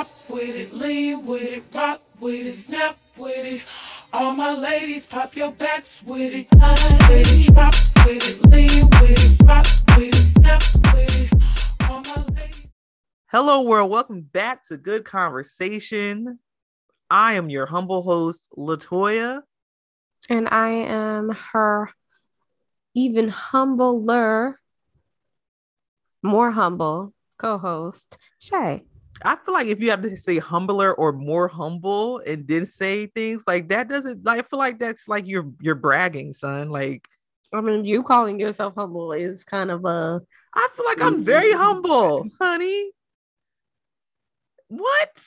Hop with it, lean with it, rock with it, snap with it. All my ladies, pop your backs with it. With it, drop with it, lean with it, rock with it, snap with it. All my ladies. Hello, world. Welcome back to Good Conversation. I am your humble host, Latoya. And I am her even humbler, more humble co host, Shay. I feel like if you have to say humbler or more humble and then say things like that doesn't like I feel like that's like you're you're bragging, son. Like I mean, you calling yourself humble is kind of a. I feel like I'm mm-hmm. very humble, honey. What?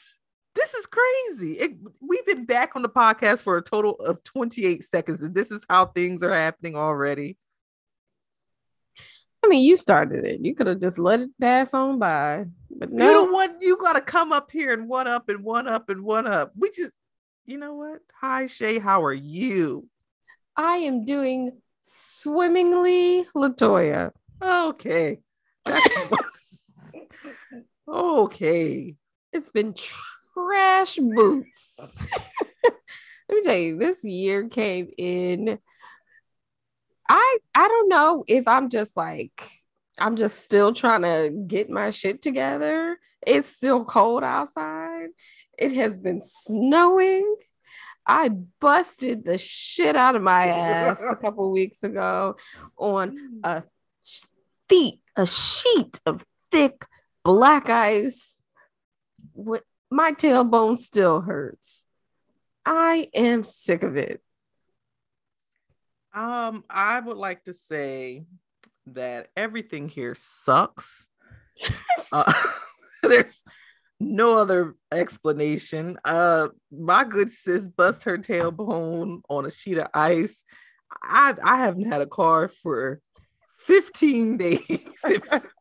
This is crazy. It, we've been back on the podcast for a total of 28 seconds, and this is how things are happening already. I mean, you started it. You could have just let it pass on by. But no, You don't want you gotta come up here and one up and one up and one up. We just you know what? Hi Shay, how are you? I am doing swimmingly, Latoya. Okay. Okay. It's been trash boots. Let me tell you, this year came in. I I don't know if I'm just like I'm just still trying to get my shit together. It's still cold outside. It has been snowing. I busted the shit out of my ass a couple weeks ago on a sheet, a sheet of thick black ice. What my tailbone still hurts. I am sick of it. Um, I would like to say that everything here sucks. uh, there's no other explanation. Uh, my good sis bust her tailbone on a sheet of ice. I I haven't had a car for 15 days.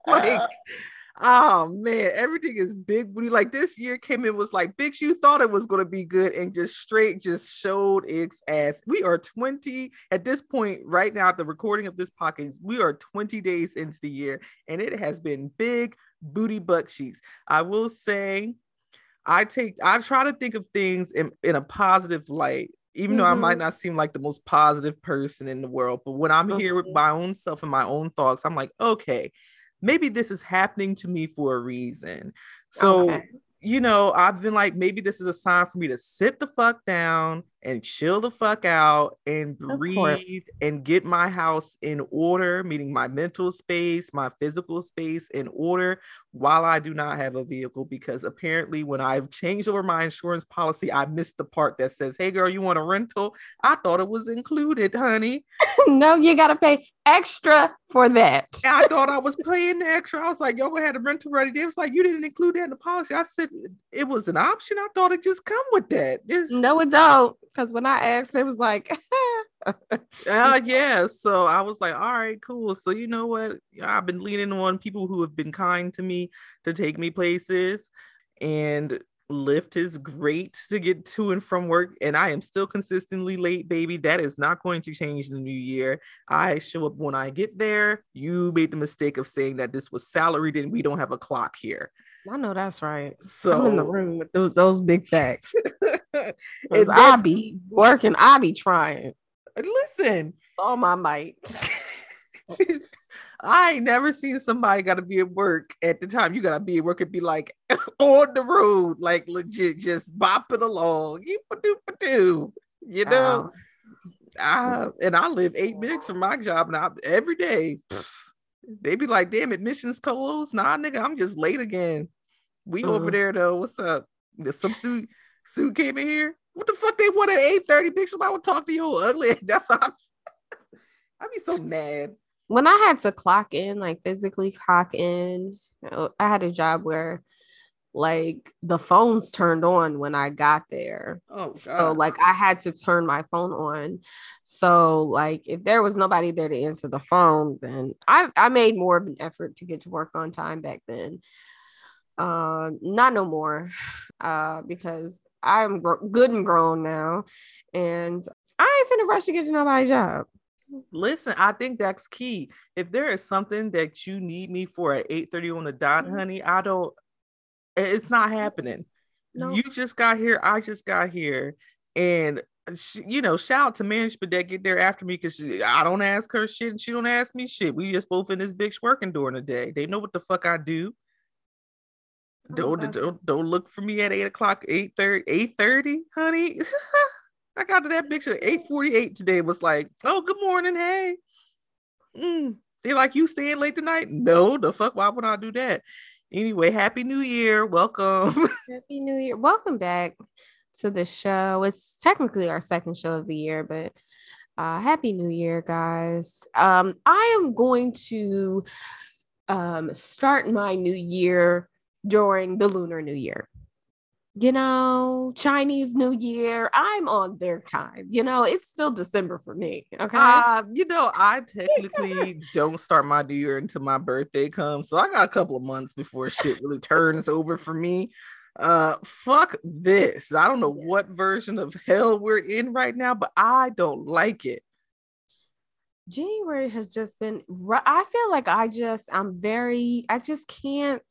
like, oh man, everything is big booty. Like this year came in was like, bitch, you thought it was gonna be good and just straight just showed its ass. We are 20 at this point right now, at the recording of this podcast, we are 20 days into the year, and it has been big booty butt cheeks. I will say, I take I try to think of things in, in a positive light. Even though I might Mhm. not seem like the most positive person in the world, but when I'm here with Mhm. my own self and my own thoughts, I'm like, okay, maybe this is happening to me for a reason. So, Okay. you know, I've been like, maybe this is a sign for me to sit the fuck down and chill the fuck out and breathe and get my house in order, meaning my mental space, my physical space in order while I do not have a vehicle. Because apparently, when I've changed over my insurance policy, I missed the part that says, Hey, girl, you want a rental? I thought it was included, honey. no, you gotta pay extra for that. I thought I was paying the extra. I was like, yo, I had a rental ready. They was like, you didn't include that in the policy. I said it was an option. I thought it just come with that. Just, No, it don't. Because when I asked, it was like, uh, yeah. So I was like, all right, cool. So you know what? I've been leaning on people who have been kind to me to take me places. And Lyft is great to get to and from work. And I am still consistently late, baby. That is not going to change in the new year. I show up when I get there. You made the mistake of saying that this was salaried and we don't have a clock here. I know that's right. So I'm in the room with those, those big facts. Because I be working, I be trying listen, all my might. I ain't never seen somebody gotta be at work at the time you gotta be at work and be like on the road, like legit just bopping along. Yeep-a-doop-a-doo. You know, I, and I live eight minutes from my job and I every day. pfft, they be like, damn, admissions closed. Nah, nigga, I'm just late again. We over Mhm. there though. What's up? Some suit suit came in here. What the fuck they want at 8 30? Bitch, somebody would talk to you ugly. That's how I'm, I'd be so mad. When I had to clock in, like physically clock in, uh, I had a job where like the phones turned on when I got there. Oh god. So like I had to turn my phone on. So like if there was nobody there to answer the phone, then I I made more of an effort to get to work on time back then. Uh not no more. Uh because I'm gr- good and grown now and I ain't finna rush to get to nobody's job. Listen, I think that's key. If there is something that you need me for at 8 30 on the dot, Mhm. honey, I don't, it's not happening. No. you just got here. I just got here, and you know, shout out to management that get there after me because I don't ask her shit and she don't ask me shit. We just both in this bitch working during the day. They know what the fuck I do. Don't don't don't look for me at eight o'clock, 8 30, honey. I got to that bitch at 848 today. Was like, oh, good morning. Hey. Mm. They like you staying late tonight? No, the fuck, why would I do that? Anyway, happy new year. Welcome. Happy New Year. Welcome back to the show. It's technically our second show of the year, but uh happy new year, guys. Um I am going to um start my new year during the lunar new year. You know, Chinese New Year. I'm on their time. You know, it's still December for me. Okay. Uh, you know, I technically don't start my new year until my birthday comes. So I got a couple of months before shit really turns over for me. Uh fuck this. I don't know Yeah. what version of hell we're in right now, but I don't like it. January has just been I feel like I just I'm very I just can't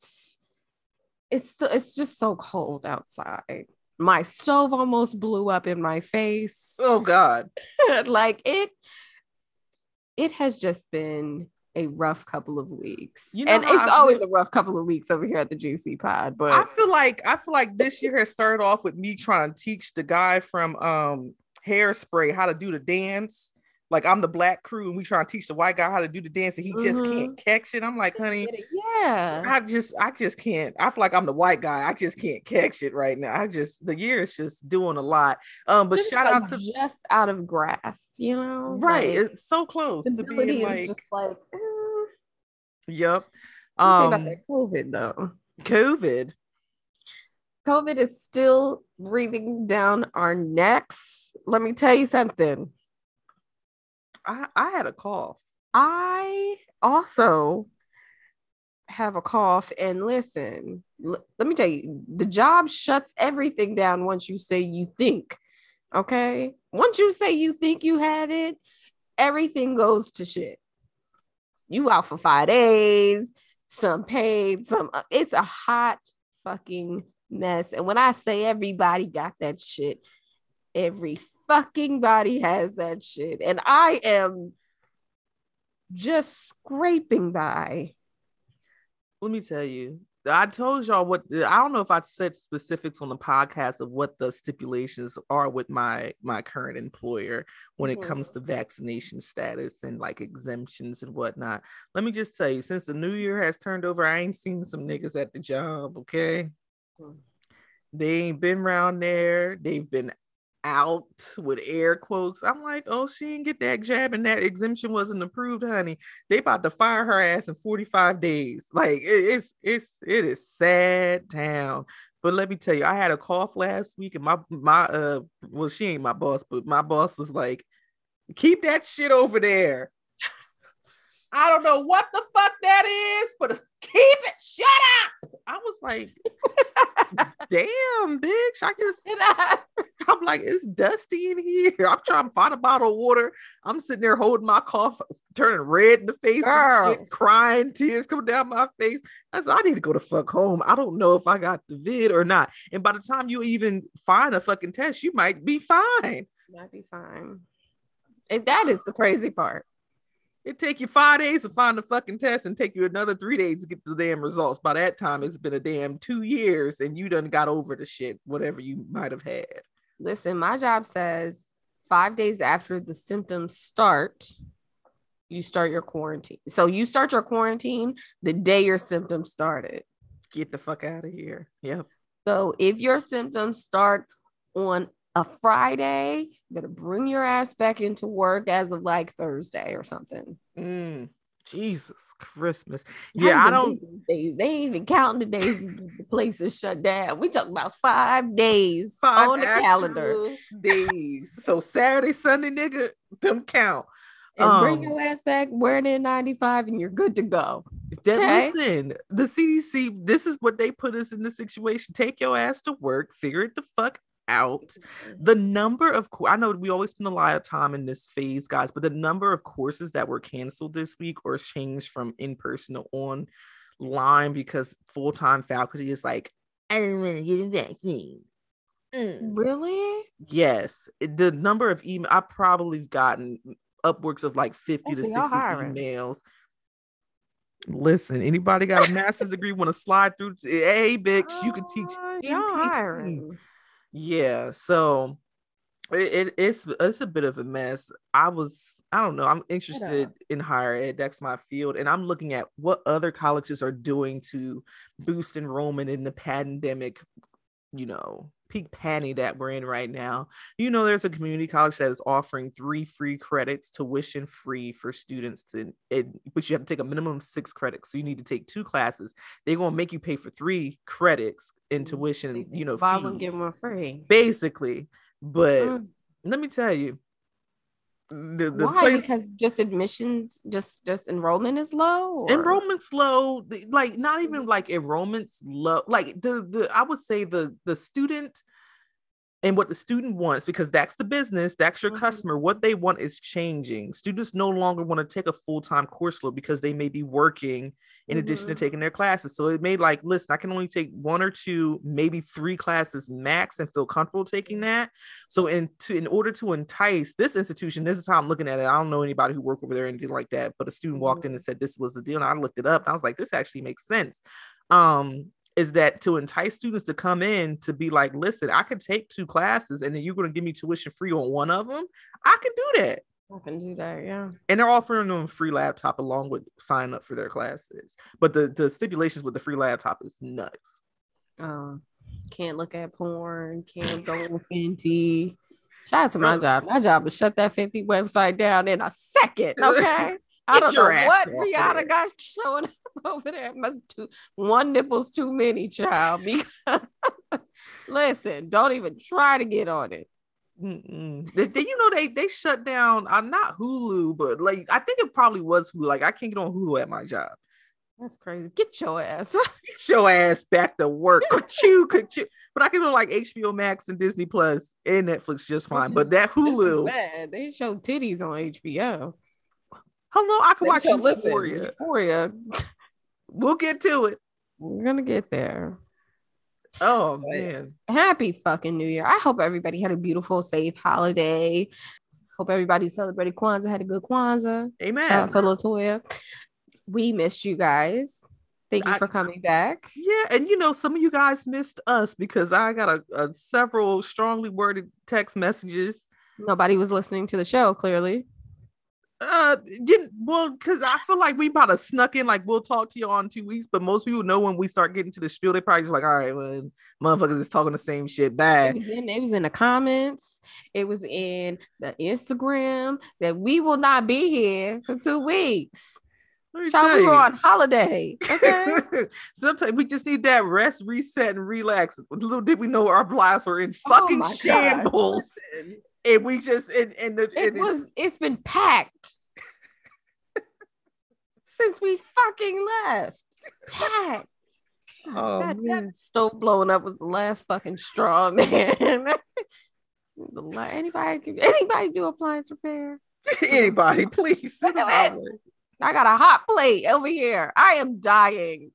it's still it's just so cold outside. My stove almost blew up in my face. Oh god. like it it has just been a rough couple of weeks. You know and it's I always feel- a rough couple of weeks over here at the GC pod, but I feel like I feel like this year has started off with me trying to teach the guy from um hairspray how to do the dance. Like I'm the black crew and we trying to teach the white guy how to do the dance and he just Mhm. can't catch it. I'm like, honey, yeah. I just I just can't. I feel like I'm the white guy. I just can't catch it right now. I just the year is just doing a lot. Um, but Just, shout like, out to just out of grasp, you know? right. Like, It's so close to being like, just like eh. yep. Let me tell Um, about that COVID though. COVID. COVID is still breathing down our necks. Let me tell you something. I I had a cough. I also have a cough. And listen, l- let me tell you, the job shuts everything down once you say you think. Okay. Once you say you think you have it, everything goes to shit. You out for five days, some paid, some uh, it's a hot fucking mess. And when I say everybody got that shit, every fucking body has that shit. And I am just scraping by. Let me tell you. I told y'all what I don't know if I said specifics on the podcast of what the stipulations are with my my current employer when it comes to vaccination status and like exemptions and whatnot. Let me just tell you, since the new year has turned over, I ain't seen some niggas at the job. Okay, Mhm. they ain't been around there. They've been out with air quotes. I'm like, oh, she didn't get that jab and that exemption wasn't approved, honey. They about to fire her ass in 45 days. Like it- it's it's it is sad town. But let me tell you, I had a cough last week, and my my uh well, she ain't my boss, but my boss was like, keep that shit over there. I don't know what the fuck that is, but keep it. Shut up. I was like, damn, bitch. I just I'm like, it's dusty in here. I'm trying to find a bottle of water. I'm sitting there holding my cough, turning red in the face, shit, crying, tears coming down my face. I said, I need to go to fuck home. I don't know if I got the vid or not. And by the time you even find a fucking test, you might be fine. might be fine. And that is the crazy part. It take you five days to find the fucking test and take you another three days to get the damn results. By that time, it's been a damn two years and you done got over the shit, whatever you might have had. Listen, my job says five days after the symptoms start, you start your quarantine. So you start your quarantine the day your symptoms started. Get the fuck out of here. Yep. So if your symptoms start on a Friday, you better bring your ass back into work as of like Thursday or something. Mm, Jesus Christmas. Yeah, I don't. Days. They ain't even counting the days the place is shut down. We talk about five days five on the calendar. days. So Saturday, Sunday, nigga, them count. And bring Um, your ass back, wear an N95, and you're good to go. That, Okay. Listen, the CDC, this is what they put us in the situation. Take your ass to work, figure it the fuck out. The number of, I know we always spend a lot of time in this phase, guys, but the number of courses that were canceled this week or changed from in person to online because full time faculty is like, I didn't want to get a vaccine. Mm. Really? Yes, the number of email I probably gotten upwards of like 50 to 60 hiring. emails. Listen, anybody got a master's degree want to slide through? Hey, bitch, you can teach. Uh, y'all can teach me. hiring. Yeah, so it, it it's it's a bit of a mess. I was I don't know. I'm interested in higher ed. That's my field, and I'm looking at what other colleges are doing to boost enrollment in the pandemic. You know, peak panty that we're in right now. You know, there's a community college that is offering three free credits, tuition free for students to, it, but you have to take a minimum of six credits. So you need to take two classes. They're gonna make you pay for three credits in tuition. You know, one, fees get one free. basically. But Mm. let me tell you, the, the Why? place Because just admissions, just just enrollment is low. or- enrollment's low. Like not even mm. like enrollment's low. Like the the I would say the the student and what the student wants because that's the business that's your Mhm. customer what they want is changing. Students no longer want to take a full-time course load because they may be working in addition to Mhm. taking their classes. So it made like listen i can only take one or two maybe three classes max and feel comfortable taking that. So in to in order to entice this institution this is how i'm looking at it. I don't know anybody who worked over there or anything like that but a student walked in and said this was the deal and i looked it up and i was like this actually makes sense. Um is that to entice students to come in to be like, listen, I can take two classes and then you're going to give me tuition free on one of them. I can do that. I can do that. Yeah. And they're offering them a free laptop along with sign up for their classes. But the, the stipulations with the free laptop is nuts. Um, can't look at porn. Can't go with Fenty. Shout out to my job. My job is shut that Fenty website down in a second. Okay. I don't know what Rihanna got showing up over there. Must too one nipple's too many, child. Because listen, don't even try to get on it. Mm-mm. Did, did you know they they shut down? Uh, not Hulu, but like I think it probably was Hulu. Like I can't get on Hulu at my job. That's crazy. Get your ass. Get your ass back to work. Ka-choo, ka-choo. But I can do like HBO Max and Disney Plus and Netflix just fine. But that Hulu, bad. They show titties on HBO. Hello, I can watch show, listen, Euphoria. Euphoria. We'll get to it. We're gonna get there. Oh man, Happy fucking New Year. I hope everybody had a beautiful, safe holiday. Hope everybody celebrated Kwanzaa, had a good Kwanzaa. amen. Shout out to Latoya. We missed you guys. Thank you I- for coming back. Yeah, and you know, some of you guys missed us because I got a, a several strongly worded text messages. Nobody was listening to the show, clearly. Uh, you, well, because I feel like we about to snuck in, like we'll talk to you on two weeks, but most people know when we start getting to the spiel, they probably just like, all right, well, motherfuckers is talking the same shit It back. was, in, it was in the comments. It was in the Instagram that we will not be here for two weeks. Child, we were on holiday. Okay. Sometimes we just need that rest, reset, and relax. Little did we know our lives were in Oh fucking gosh, shambles. And we just and and, the, It and was it's been packed since we fucking left. Packed. Oh, that, man. that stove blowing up was the last fucking straw, man. anybody anybody do appliance repair? anybody, please. send Look it at our way. I got a hot plate over here. I am dying.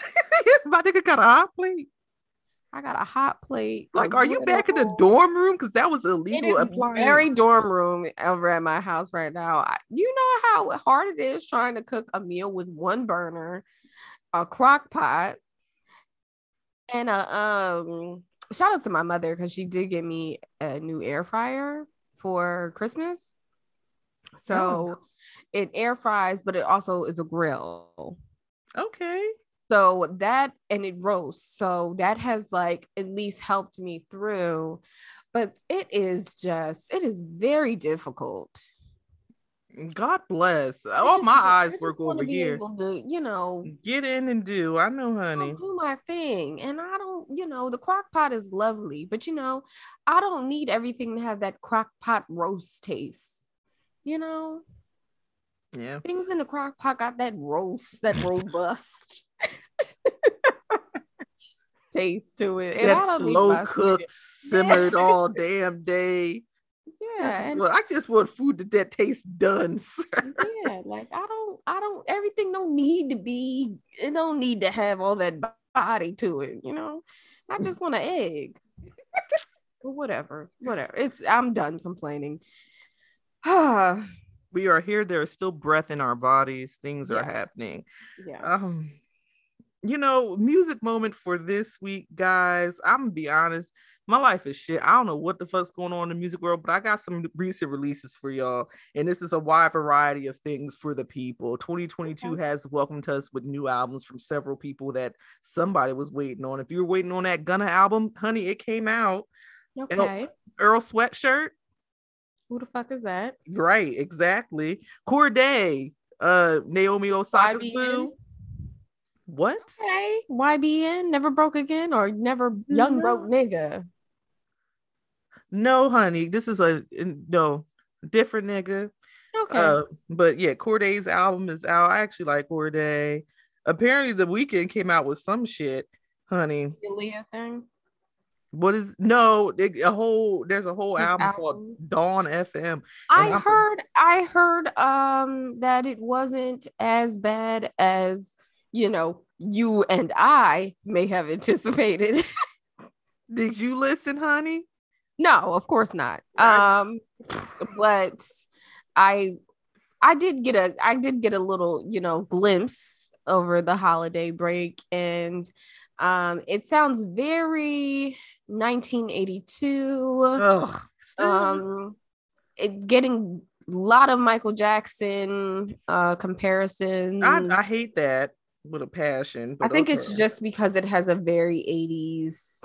My nigga got a hot plate. I got a hot plate. Like, are you back in the dorm room? Because that was illegal. is applying. very dorm room over at my house right now. I- You know how hard it is trying to cook a meal with one burner, a crock pot, and a um. Shout out to my mother because she did get me a new air fryer for Christmas. So it air fries, but it also is a grill. okay. So that and it roasts. So that has like at least helped me through. But it is just, it is very difficult. God bless. I All just my eyes work over here. to, you know, Get in and do. I know, honey. I'll do my thing. And I don't, you know, the crock pot is lovely, but you know, I don't need everything to have that crock pot roast taste. You know, Yeah. things in the crock pot got that roast, that robust taste to it. And That slow cooked, simmered all damn day. Yeah, well, I just want food that, that tastes done. sir. yeah, like I don't, I don't, everything don't need to be, it don't need to have all that body to it, you know. I just want an egg. Whatever, whatever. It's I'm done complaining. We are here. There is still breath in our bodies. Things are happening. yes. Um, you know, music moment for this week, guys. I'm gonna be honest. My life is shit. I don't know what the fuck's going on in the music world, but I got some recent releases for y'all, and this is a wide variety of things for the people. 2022 has welcomed us with new albums from several people that somebody was waiting on. If you were waiting on that Gunna album, honey, it came out. okay. Earl Sweatshirt, Who the fuck is that? right? Exactly. Cordae, uh, Naomi Osaka's YBN? boo. What? Okay. YBN never broke again or never young No. broke nigga. No, honey, this is a no different nigga. Okay. Uh, but yeah, Cordae's album is out. I actually like Cordae. Apparently, the Weeknd came out with some shit, honey. Leah thing. What is no? it- A whole there's a whole album, album? called Dawn FM. I I'm- heard I heard um that it wasn't as bad as you know you and I may have anticipated. Did you listen, honey? no, of course not. Um but I I did get a I did get a little, you know, glimpse over the holiday break and um it sounds very 1982 Ugh. um it getting a lot of Michael Jackson uh comparisons. I, I, hate that with a passion. But I think it's just because it has a very 80s,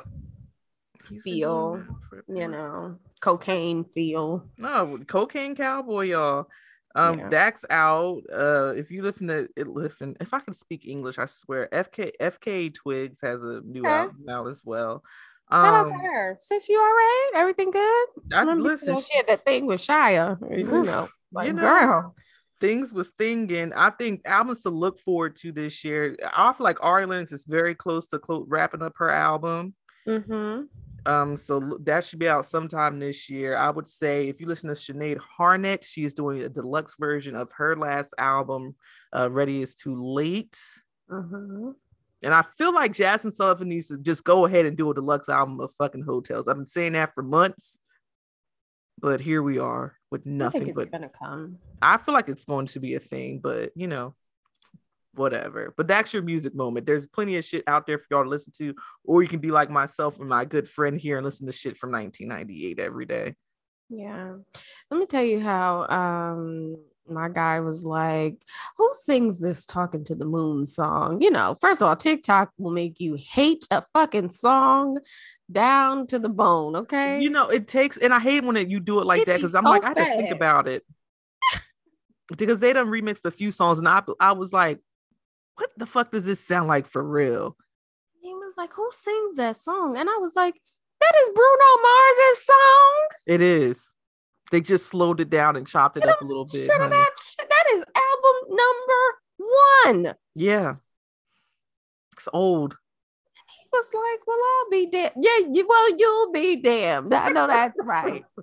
He's feel, doing that for- you know, cocaine feel. No, cocaine cowboy, y'all. Um, Yeah. Dax out. Uh, if you listen to it, listen. If I can speak English, I swear. FK FK Twigs has a new Okay. album out as well. Shout out to Um, her. Since you all right? Everything good? I Remember listen. she had that thing with Shia. You know, like You know, girl. things was thinking. I think albums to look forward to this year. I feel like Ari Lennox is very close to wrapping up her album. Mm-hmm. Um, so that should be out sometime this year. I would say if you listen to Sinead Harnett, she is doing a deluxe version of her last album, uh, Ready is Too Late. Mm-hmm. And I feel like Jazmine Sullivan needs to just go ahead and do a deluxe album of fucking Heaux Tales. I've been saying that for months, but here we are with I think nothing. it's But gonna come. I feel like it's going to be a thing, but you know, whatever. But that's your music moment. There's plenty of shit out there for y'all to listen to, or you can be like myself and my good friend here and listen to shit from 1998 every day. Yeah. Let me tell you how um my guy was like, Who sings this talking to the moon song? You know, first of all, TikTok will make you hate a fucking song down to the bone, okay? You know, it takes, and I hate when it, you do it like It that be because I'm so like, I had to think about it because they done remixed a few songs, and I, I was like, what the fuck does this sound like for real? he was like, Who sings that song? And I was like, That is Bruno Mars's song. It is. They just slowed it down and chopped it up a little bit. Shut up, that, shit. that is album number one. Yeah, it's old. Was like, Well, I'll be damned. Yeah, you well, you'll be damned. I know that's right.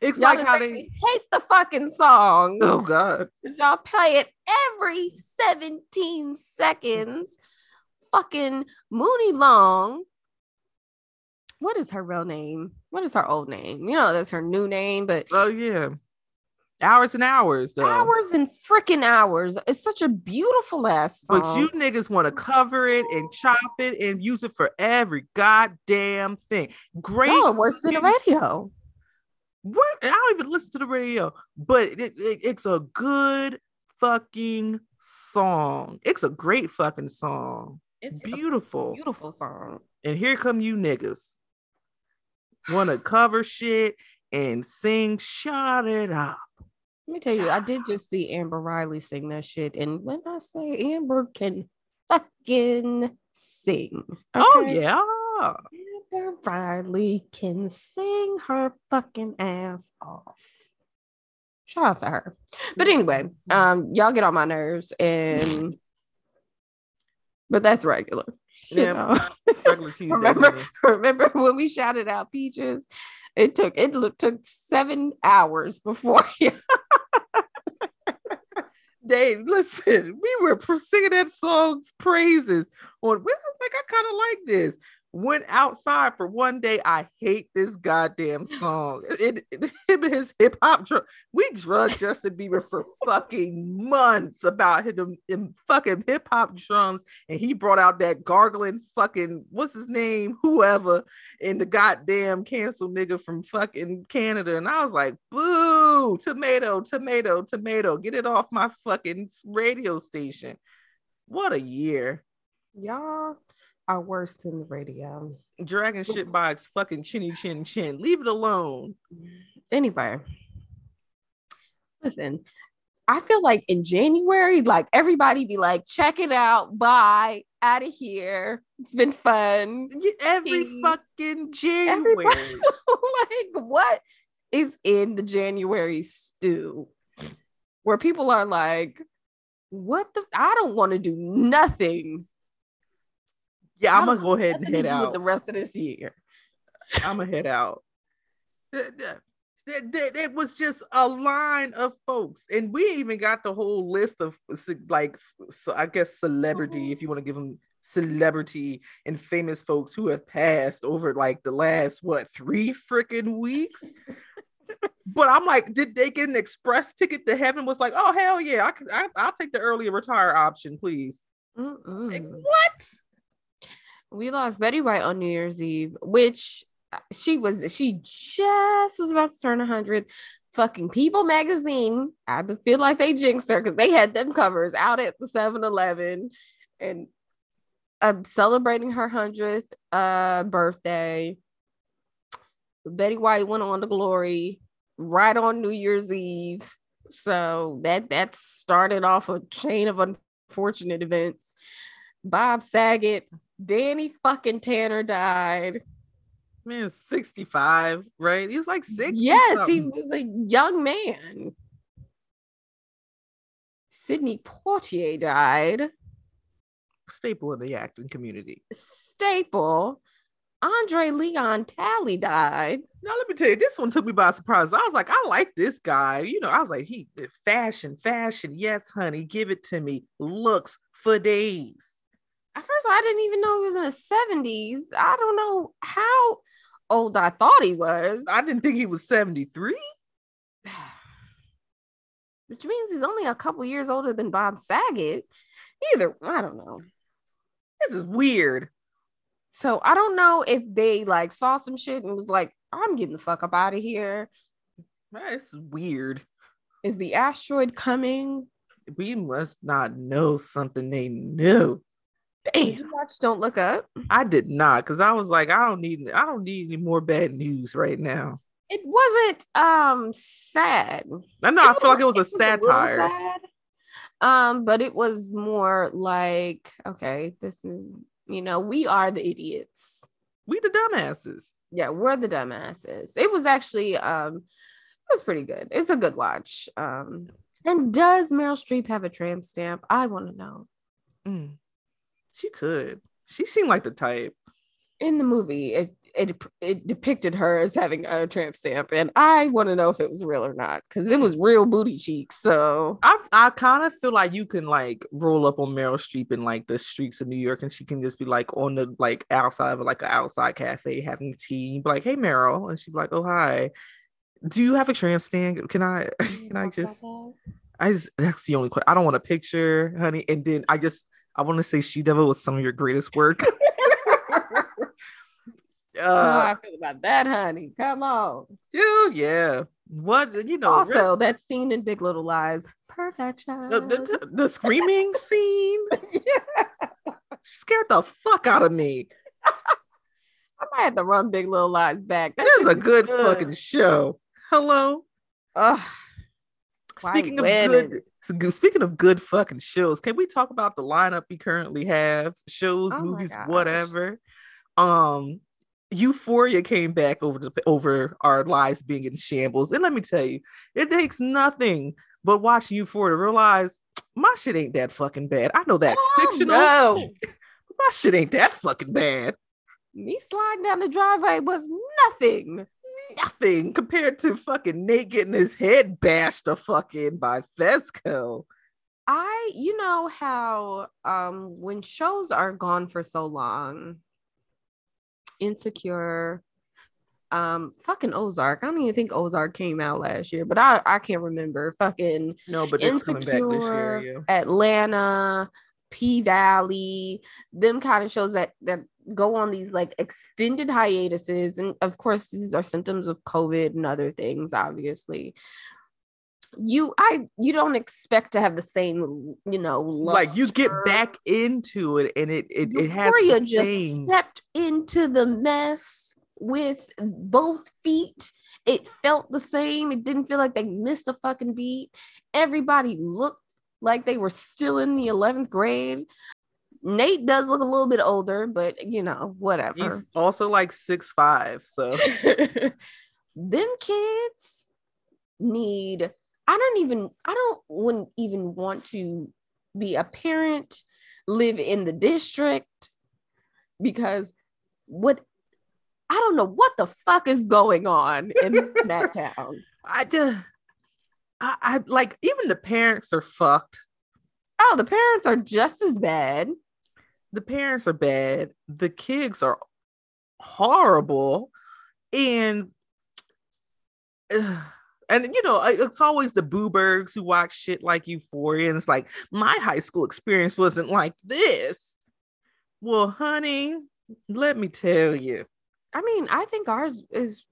It's Y'all like how they. hate the fucking song. Oh God. Y'all play it every 17 seconds. Fucking Muni Long. What is her real name? What is her old name? You know, that's her new name, but Oh yeah. Hours and hours though. hours and freaking hours. It's such a beautiful ass song. But you niggas want to cover it and chop it and use it for every goddamn thing. Great. Y'all worse than the radio. What? I don't even listen to the radio, but it, it- it's a good fucking song. It's a great fucking song. It's Beautiful. beautiful song. And here come you niggas. Want to cover shit and sing, shut it up. Let me tell you, I did just see Amber Riley sing that shit. And when I say Amber can fucking sing. Oh, yeah. Amber Riley can sing her fucking ass off. Shout out to her. But anyway, um, y'all get on my nerves and but that's regular. You Yeah, know? Regular Tuesday. remember, remember when we shouted out peaches? It took it took seven hours before They listen, we were singing that song's praises on. We like, I kind of like this. Went outside for one day. I hate this goddamn song. It, it him and his hip hop drum. We drugged Justin Bieber for fucking months about him, him fucking hip hop drums, and he brought out that gargling fucking what's his name, whoever, and the goddamn cancel nigga from fucking Canada. And I was like, boo, tomato, tomato, tomato. Get it off my fucking radio station. What a year. Y'all are worse than the radio. Dragon shit its fucking chinny chin chin. Leave it alone. Anyway, listen, I feel like in January, like everybody be like, check it out, bye, out of here. It's been fun. Every Peace. fucking January. Like, what is in the January stew? Where people are like, what the? I don't want to do nothing. Yeah, I'm gonna go ahead and head out. the rest of this year. I'm gonna head out. It was just a line of folks, and we even got the whole list of like, so I guess celebrity, if you want to give them celebrity and famous folks who have passed over like the last what three freaking weeks. but I'm like, did they get an express ticket to heaven? Was like, oh hell yeah, I can, I, I'll take the early retire option, please. Like, what? We lost Betty White on New Year's Eve, which uh, she was she just was about to turn 100. Fucking People magazine. I feel like they jinxed her because they had them covers out at the 7 Eleven and um, celebrating her 100th uh, birthday. Betty White went on to glory right on New Year's Eve. So that that started off a chain of unfortunate events. Bob Saget, Danny fucking Tanner died. Man, 65, right? He was like 60. yes, he was a young man. Sidney Poitier died. staple in the acting community. Staple. Andre Leon Talley died. Now let me tell you, this one took me by surprise. I was like, I like this guy. You know, I was like, he did fashion, fashion. Yes, honey, give it to me. Looks for days. At first, I didn't even know he was in his 70s. I don't know how old I thought he was. I didn't think he was 73. which means he's only a couple years older than Bob Saget. Either I don't know. This is weird. So I don't know if they like saw some shit and was like, I'm getting the fuck up out of here. That's weird. Is the asteroid coming? We must not know something they knew. Did you watch Don't Look Up? I did not because I was like, I don't need I don't need any more bad news right now. It wasn't um sad. I know I feel like it was a little satire. sad, um, but it was more like, okay, this is you know, we are the idiots. We the dumbasses. Yeah, we're the dumbasses. It was actually um it was pretty good. It's a good watch. Um and does Meryl Streep have a tramp stamp? I want to know. Mm. She could. She seemed like the type. In the movie, it it it depicted her as having a tramp stamp, and I want to know if it was real or not because it was real booty cheeks. So I I kind of feel like you can like roll up on Meryl Streep in like the streets of New York, and she can just be like on the like outside of like an outside cafe having tea. You'd be like, "Hey, Meryl," and she'd be like, "Oh, hi. Do you have a tramp stamp? Can I? Can I just? I just that's the only question. I don't want a picture, honey. And then I just I want to say She Devil was some of your greatest work. You know how uh, I feel about that, honey. Come on. yeah, yeah. What you know? also, that scene in Big Little Lies, perfection. the, the, the screaming scene scared the fuck out of me. I might have to run Big Little Lies back. That This is a shit good fucking show. Hello. Ugh. Speaking of good, speaking of good fucking shows, can we talk about the lineup we currently have? Shows, Oh movies, whatever. Um, Euphoria came back over the over our lives being in shambles, and let me tell you, it takes nothing but watching Euphoria to realize my shit ain't that fucking bad. I know that's Oh, fictional. no. My shit ain't that fucking bad. Me sliding down the driveway was nothing. Nothing compared to fucking Nate getting his head bashed a fucking by Fezco. I, you know how um when shows are gone for so long, Insecure, um, fucking Ozark. I don't even think Ozark came out last year, but I I can't remember. Fucking No, but it's coming back this year. Insecure, Yeah. Atlanta, P Valley, them kind of shows that that go on these like extended hiatuses, and of course these are symptoms of COVID and other things, obviously. You I you don't expect to have the same, you know, Like you get back into it, and it it, it has just same. stepped into the mess with both feet. It felt the same. It didn't feel like they missed a fucking beat. Everybody looked like they were still in the 11th grade. Nate does look a little bit older, but you know, He's whatever. also like six five, so Them kids need, I don't even, I don't wouldn't even want to be a parent, live in the district because what I don't know what the fuck is going on in that town. I just, I, I like even the parents are fucked. Oh, the parents are just as bad. The parents are bad. The kids are horrible, and and you know it's always the boobergs who watch shit like Euphoria, and it's like my high school experience wasn't like this. Well, honey, let me tell you. I mean, I think ours is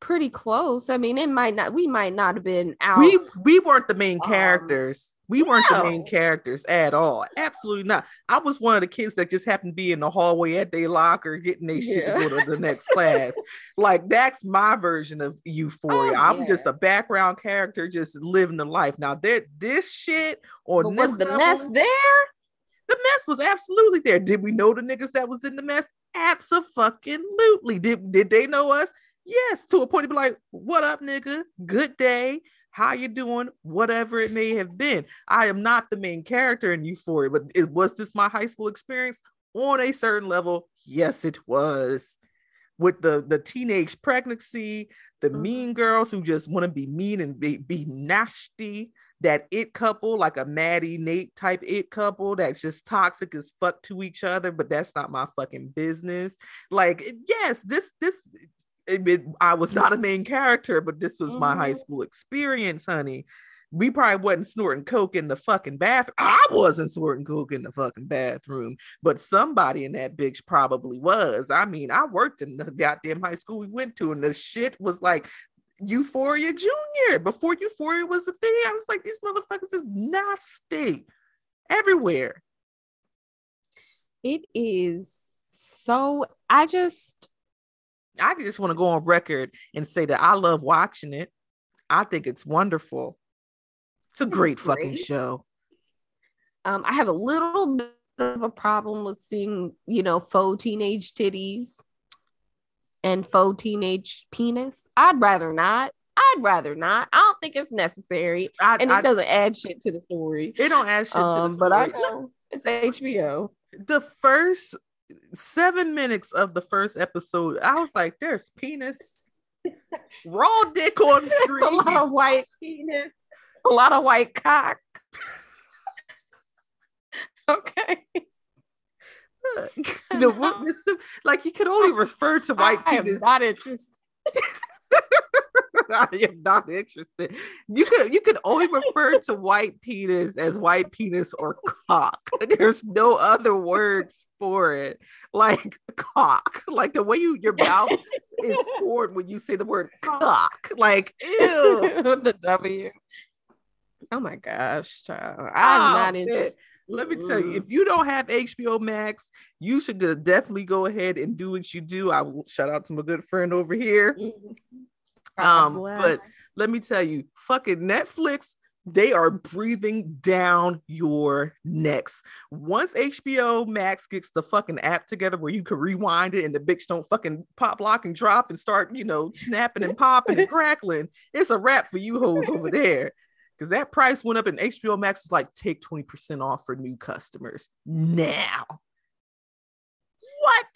pretty close. I mean, it might not, we might not have been out. we we weren't the main Um, characters. we weren't the main characters at all. Absolutely not. I was one of the kids that just happened to be in the hallway at their locker getting their shit to go to the next class. Like that's my version of euphoria. Oh, I'm just a background character, just living the life. Now there, this shit or this was the level, mess there? the mess was absolutely there. Did we know the niggas that was in the mess? Absolutely. Did did they know us? Yes, to a point to be like, what up, nigga? Good day. How you doing? Whatever it may have been. I am not the main character in Euphoria, but it was this my high school experience on a certain level. Yes, it was. With the the teenage pregnancy, the Mhm. mean girls who just want to be mean and be, be nasty, that it couple, like a Maddy Nate type it couple that's just toxic as fuck to each other, but that's not my fucking business. Like, yes, this this it- I was not a main character, but this was my high Mhm. school experience, honey. We probably wasn't snorting coke in the fucking bathroom. I wasn't snorting coke in the fucking bathroom, but somebody in that bitch probably was. I mean, I worked in the goddamn high school we went to, and the shit was like Euphoria Junior. Before Euphoria was a thing, I was like, these motherfuckers is nasty everywhere. It is so, I just, I just want to go on record and say that I love watching it. I think it's wonderful. It's a great it's fucking great. show. um, I have a little bit of a problem with seeing, you know, faux teenage titties and faux teenage penis. I'd rather not. I'd rather not. I don't think it's necessary, I, and I- it doesn't add shit to the story. it don't add shit to the Um, but I know it's HBO. the first seven minutes of the first episode, I was like, there's penis, raw dick on the It's a lot of white penis, a lot of white cock. okay. the, like you can only refer to white I penis. not interested. I am not interested. You could you could only refer to white penis as white penis or cock. There's no other words for it. Like cock. Like the way you your mouth is forward when you say the word cock. Like ew. The W. Oh my gosh, child. I'm Oh, not interested. Let me tell you, Mm. if you don't have HBO Max, you should definitely go ahead and do what you do. I will shout out to my good friend over here. Um, but let me tell you, fucking Netflix, they are breathing down your necks. Once HBO Max gets the fucking app together where you can rewind it and the bitch don't fucking pop, lock, and drop and start, you know, snapping and popping and crackling, it's a wrap for you hoes over there. Because that price went up and HBO Max is like, take 20% off for new customers now. What?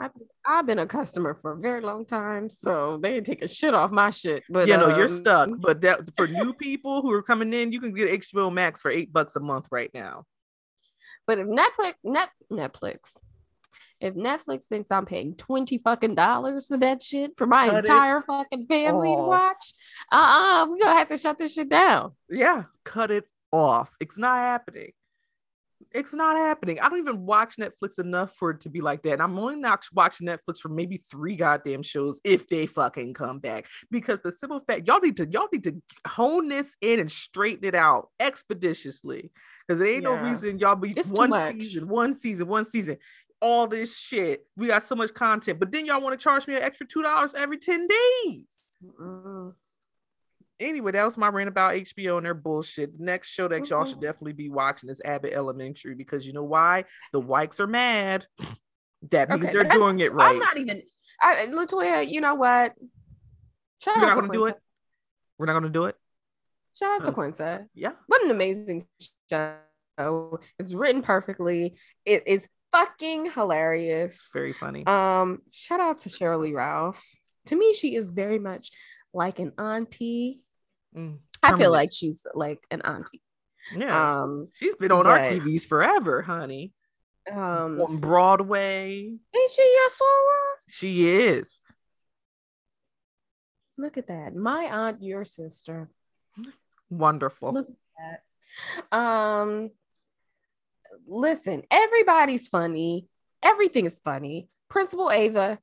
I've, I've been a customer for a very long time, so they ain't taking shit off my shit. But you know, you're um, stuck. But that for new people who are coming in, you can get HBO Max for eight bucks a month right now. But if Netflix, Net, Netflix, if Netflix thinks I'm paying twenty fucking dollars for that shit for my Cut it entire fucking family to watch, uh, uh we gonna have to shut this shit down. Yeah, cut it off. It's not happening. It's not happening. I don't even watch Netflix enough for it to be like that. And I'm only not watching Netflix for maybe three goddamn shows if they fucking come back. Because the simple fact, y'all need to y'all need to hone this in and straighten it out expeditiously. Because there ain't no reason y'all be It's one season, one season, one season. All this shit. We got so much content, but then y'all want to charge me an extra two dollars every 10 days Mm-mm. anyway, that was my rant about HBO and their bullshit. The next show that y'all Mhm. should definitely be watching is Abbott Elementary because you know why? The whites are mad. That means Okay, they're doing it right. I'm not even. I, Latoya, you know what? Shout We're not to gonna do it. We're not gonna do it. Shout out to. Quinta. Yeah. What an amazing show! It's written perfectly. It is fucking hilarious. Very funny. Um, shout out to Sheryl Lee Ralph. To me, she is very much like an auntie. Mm, I feel like she's like an auntie. yeah. Um, She's been on our TVs forever, honey. um, On Broadway. is she your soror? She is. Look at that. My aunt, your sister. Wonderful. Look at that. Um, listen, everybody's funny. Everything is funny. Principal Ava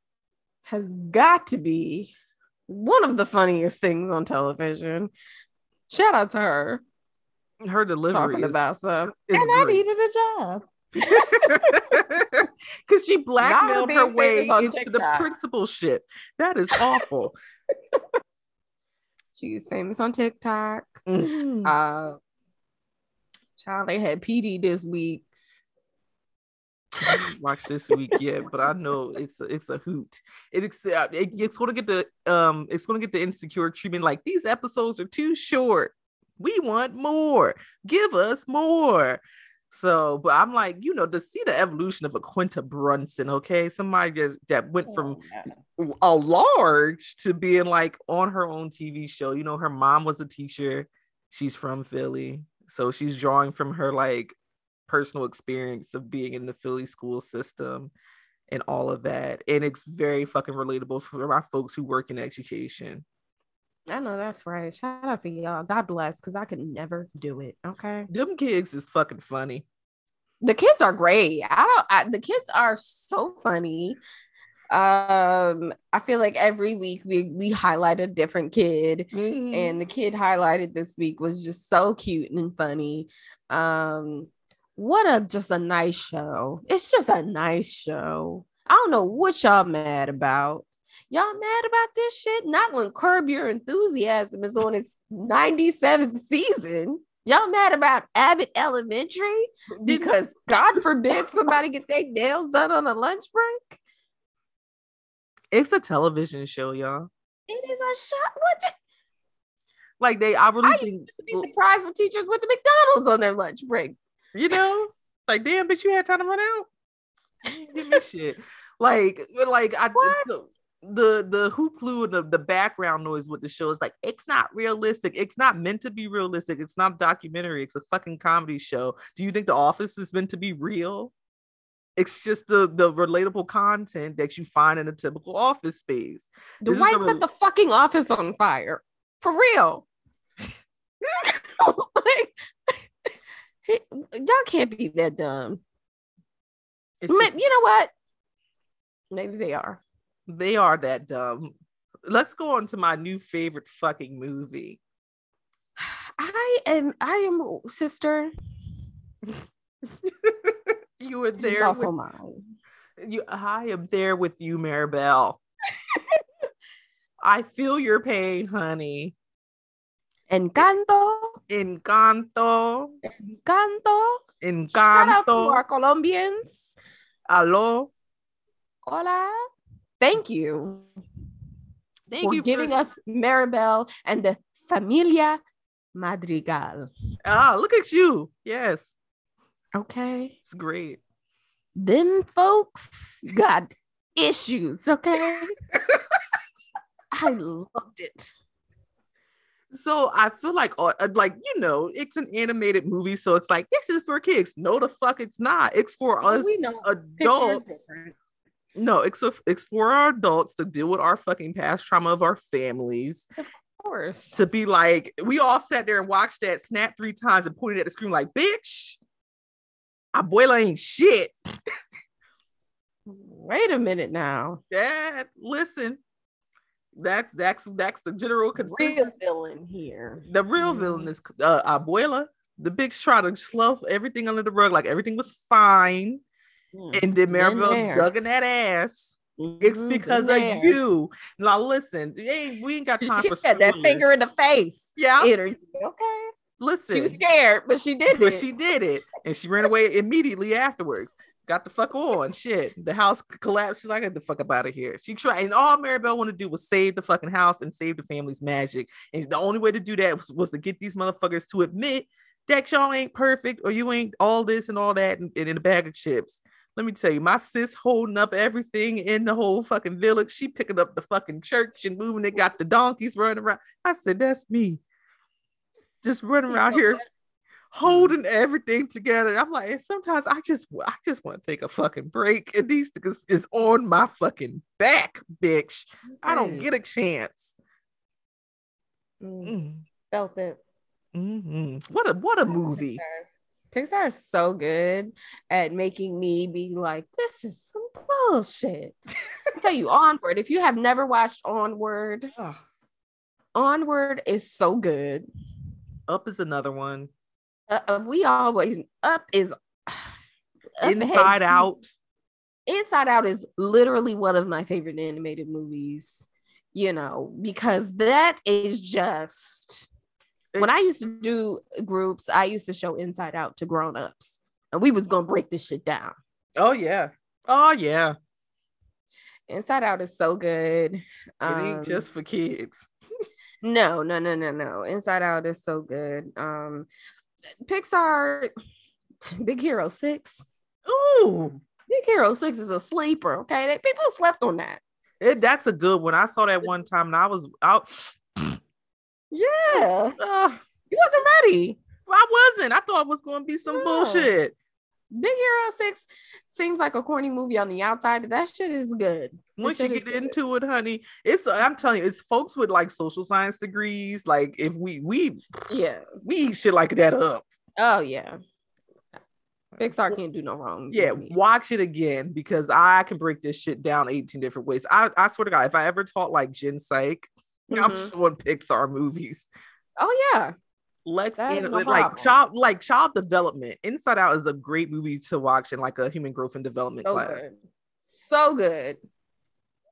has got to be one of the funniest things on television. Shout out to her Her delivery talking is, about some. is And I needed a job. Because she blackmailed her way into the TikTok. principalship. That is awful. She's famous on TikTok. Mhm. Uh, child, they had PD this week. Watch this week yet, but I know it's a, it's a hoot. It's uh, it, it's gonna get the um it's gonna get the insecure treatment. Like these episodes are too short. We want more. Give us more. So, but I'm like, you know, to see the evolution of a Quinta Brunson, okay, somebody just that went from a large to being like on her own TV show. You know, her mom was a teacher. She's from Philly. So she's drawing from her like personal experience of being in the Philly school system and all of that. And it's very fucking relatable for my folks who work in education. I know that's right. Shout out to y'all. God bless, because I could never do it. Okay. Them kids is fucking funny. The kids are great. I don't. I, the kids are so funny. Um, I feel like every week we we highlight a different kid, and the kid highlighted this week was just so cute and funny. Um, what a just a nice show. It's just a nice show. I don't know what y'all mad about. Y'all mad about this shit? Not when Curb Your Enthusiasm is on its 97th season. Y'all mad about Abbott Elementary because God forbid somebody get their nails done on a lunch break? It's a television show, y'all. It is a shot. What? The- Like they, I really I think, used to be surprised when teachers went to McDonald's on their lunch break. you know, like damn, bitch, you had time to run out. Give me shit. Like, like I the the hoopla and the, the background noise with the show is like it's not realistic. It's not meant to be realistic. It's not documentary. It's a fucking comedy show. Do you think The Office is meant to be real? It's just the the relatable content that you find in a typical office space. This Dwight the set the fucking office on fire. For real. like, he- y'all can't be that dumb. It's just- you know what? Maybe they are. they are that dumb. Let's go on to my new favorite fucking movie. I am. I am sister. you were He's there. also with- mine. you, I am there with you, Mirabel. I feel your pain, honey. Encanto. Encanto, Encanto. Shout out to encanto. our Colombians. Aló. Hola. Thank you Thank you for you giving for, us Mirabel and the Familia Madrigal. Ah, look at you. Yes, Okay. it's great. Them folks got issues. Okay. I loved it. So I feel like, uh, uh, like you know, it's an animated movie, so it's like this is for kids. No, the fuck, it's not. It's for us adults. No, it's a, it's for our adults to deal with our fucking past trauma of our families. Of course. To be like, we all sat there and watched that snap three times and pointed at the screen like, bitch, abuela ain't shit. Wait a minute now. Dad, listen. That's that's that's the general consensus. Real villain here. The real Mhm. villain is uh, abuela. The bitch tried to slough everything under the rug like everything was fine. Mm. And then Mirabel dug in that ass. It's Mhm, because of you. Now listen, hey, we ain't got time She for had that finger in the face. Yeah, Energy. Okay. Listen. She was scared, but she did it. but it. she did it, and she ran away immediately afterwards. Got the fuck on. Shit, the house collapsed. She's like, "Get the fuck up out of here." She tried, and all Mirabel wanted to do was save the fucking house and save the family's magic. And the only way to do that was, was to get these motherfuckers to admit that y'all ain't perfect or you ain't all this and all that and, and in a bag of chips. Let me tell you, my sis holding up everything in the whole fucking village. She picking up the fucking church and moving it, got the donkeys running around. I said, That's me. Just running around here holding everything together. I'm like, sometimes I just I just want to take a fucking break. And these niggas is on my fucking back, bitch. I don't Mm. get a chance. Mm, Mm, Felt it. mhm. What a what a movie. Pixar. Pixar is so good at making me be like, this is some bullshit. I'll tell you, Onward. If you have never watched Onward, Ugh. Onward is so good. Up is another one. Uh, we always up is Up Inside Out. Inside Out is literally one of my favorite animated movies, you know, because that is just when I used to do groups, I used to show Inside Out to grown-ups. And we was gonna break this shit down. Oh yeah. Oh yeah. Inside Out is so good. It Um, ain't just for kids. No, no, no, no, no. Inside Out is so good. Um Pixar Big Hero 6. Ooh. Big Hero 6 is a sleeper. Okay. They, people slept on that. It, that's a good one. I saw that one time and I was out. Yeah. Ugh, You wasn't ready. I wasn't. I thought it was going to be some No. bullshit. Big Hero 6 seems like a corny movie on the outside, but that shit is good. Once you get good. into it, honey, it's I'm telling you, it's folks with like social science degrees. Like if we we Yeah. we eat shit like that up. Oh yeah. Pixar can't do no wrong. Yeah, watch it again because I can break this shit down 18 different ways. I, I swear to God, if I ever taught like Gen Psych, I'm Mhm. showing Pixar movies. Oh yeah. Let's That no like child like child development. Inside Out is a great movie to watch in like a human growth and development So class. good. So good.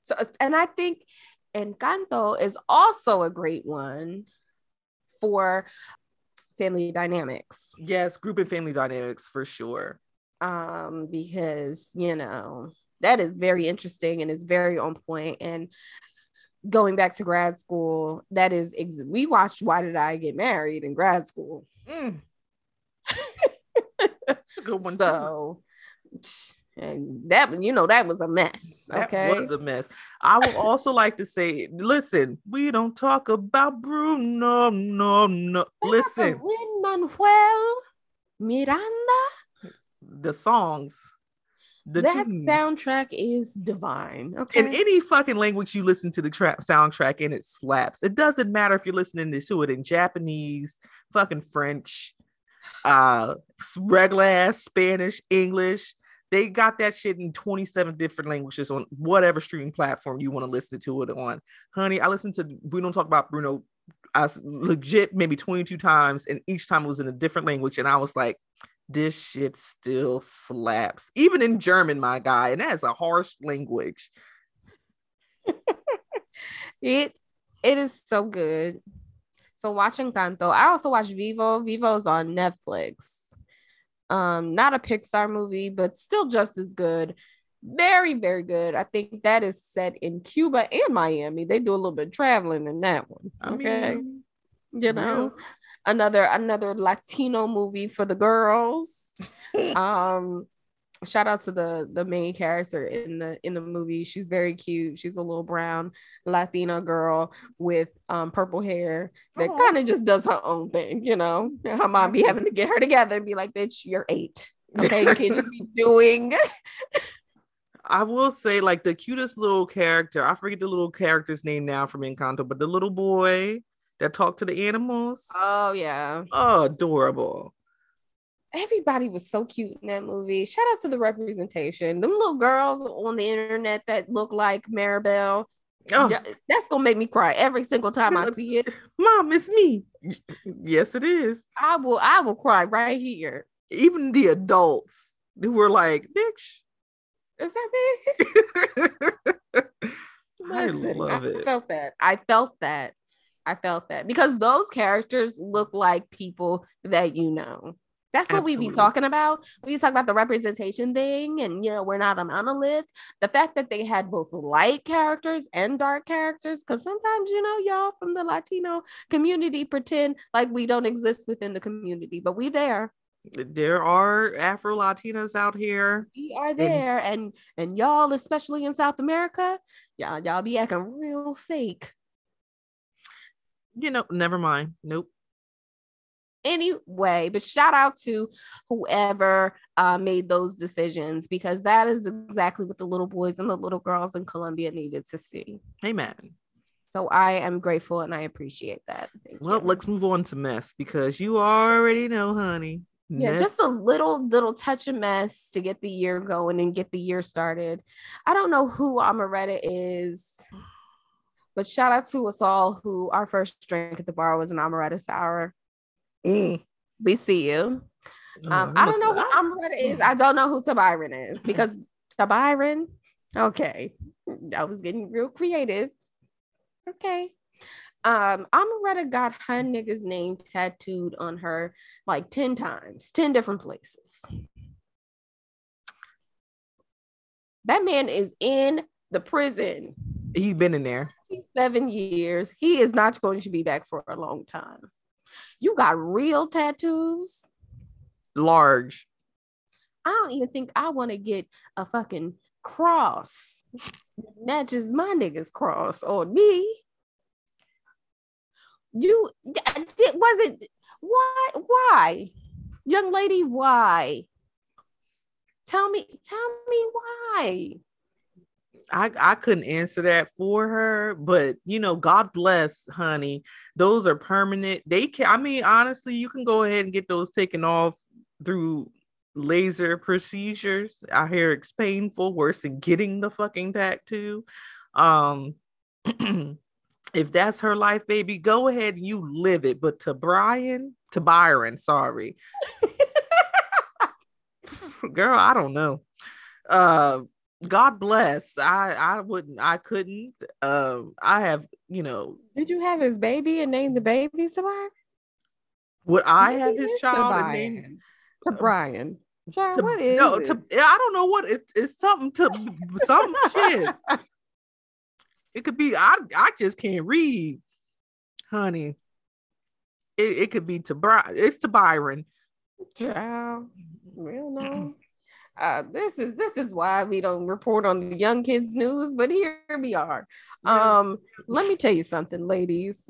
So and I think Encanto is also a great one for family dynamics. Yes, group and family dynamics for sure. Um, because you know that is very interesting and is very on point. And going back to grad school, that is ex- we watched Why Did I Get Married in grad school. Mm. It's a good one too. so and that you know that was a mess. That Okay. was a mess. I would also like to say, listen, we don't talk about Bruno. No, no. Listen, Lin Manuel Miranda. the songs, the that tunes. soundtrack is divine. Okay. in any fucking language you listen to the track soundtrack and it slaps. It doesn't matter if you're listening to it in Japanese, fucking French, uh, regular ass Spanish, English. They got that shit in 27 different languages on whatever streaming platform you want to listen to it on. Honey, I listened to we don't talk about Bruno I legit maybe 22 times, and each time it was in a different language. And I was like, this shit still slaps, even in German, my guy. And that's a harsh language. it it is so good. So watch Encanto. I also watch Vivo. Vivo's on Netflix. Um, not a Pixar movie, but still just as good. Very, very good. I think that is set in Cuba and Miami. They do a little bit of traveling in that one. I Okay. mean, you know, another another Latino movie for the girls. um, shout out to the the main character in the in the movie. She's very cute. She's a little brown Latina girl with um purple hair that Aw. kind of just does her own thing, you know. Her mom be having to get her together and be like, bitch, you're eight. Okay, you can't just be doing I will say, like the cutest little character. I forget the little character's name now from Encanto, but the little boy that talk to the animals. Oh yeah. Oh, adorable. Everybody was so cute in that movie. Shout out to the representation. Them little girls on the internet that look like Mirabel. Oh, That's gonna make me cry every single time I see it. mom, it's me. Yes, it is. I will I will cry right here. Even the adults who were like, bitch. Is that me? I Listen, love I it. felt that. I felt that. I felt that because those characters look like people that you know. That's what we be talking about. We talk about the representation thing, and you know, we're not a monolith. The fact that they had both light characters and dark characters, because sometimes you know, y'all from the Latino community pretend like we don't exist within the community, but we there. There are Afro Latinas out here. We are there, and and y'all, especially in South America, y'all y'all be acting real fake. You know, never mind. Nope. anyway but shout out to whoever uh, made those decisions because that is exactly what the little boys and the little girls in colombia needed to see Amen. so i am grateful and i appreciate that Thank Well, you. let's move on to mess because you already know, honey. yeah Mess- just a little little touch of mess to get the year going and get the year started i don't know who amaretta is but shout out to us all who our first drink at the bar was an amaretto sour Mm. we see you Oh, Um, I don't know who Amaretta is. I don't know who Tabyron is because Tabyron. Okay, I was getting real creative. Okay. Um, Amaretta got her nigga's name tattooed on her like 10 times, 10 different places. That man is in the prison. He's been in there. Seven years. He is not going to be back for a long time. You got real tattoos. Large. I don't even think I want to get a fucking cross that matches my nigga's cross on me. You did was it why why young lady why tell me tell me why I, I couldn't answer that for her, but you know, God bless, honey. Those are permanent. They can I mean, honestly, you can go ahead and get those taken off through laser procedures. I hear it's painful, worse than getting the fucking tattoo. Um if that's her life, baby, go ahead and you live it. But to Brian, to Byron, sorry. Girl, I don't know. Uh God bless. I I wouldn't I couldn't. Um I have, you know, did you have his baby and name the baby Sabine? would I have his child and name to Brian Child, to, what is no, it? to I don't know what it, it's something to some shit. It could be I I just can't read, honey. It, it could be to Brian. It's to Byron. Child, don't know. Uh, this is this is why we don't report on the young kids news, but here we are. Um, let me tell you something, ladies.